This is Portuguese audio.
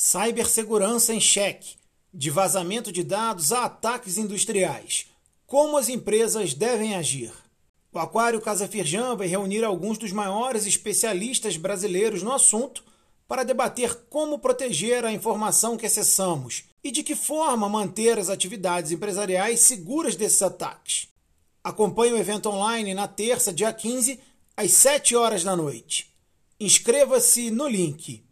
Cibersegurança em cheque, de vazamento de dados a ataques industriais. Como as empresas devem agir? O Aquário Casa Firjan vai reunir alguns dos maiores especialistas brasileiros no assunto para debater como proteger a informação que acessamos e de que forma manter as atividades empresariais seguras desses ataques. Acompanhe o evento online na terça, dia 15, às 7 horas da noite. Inscreva-se no link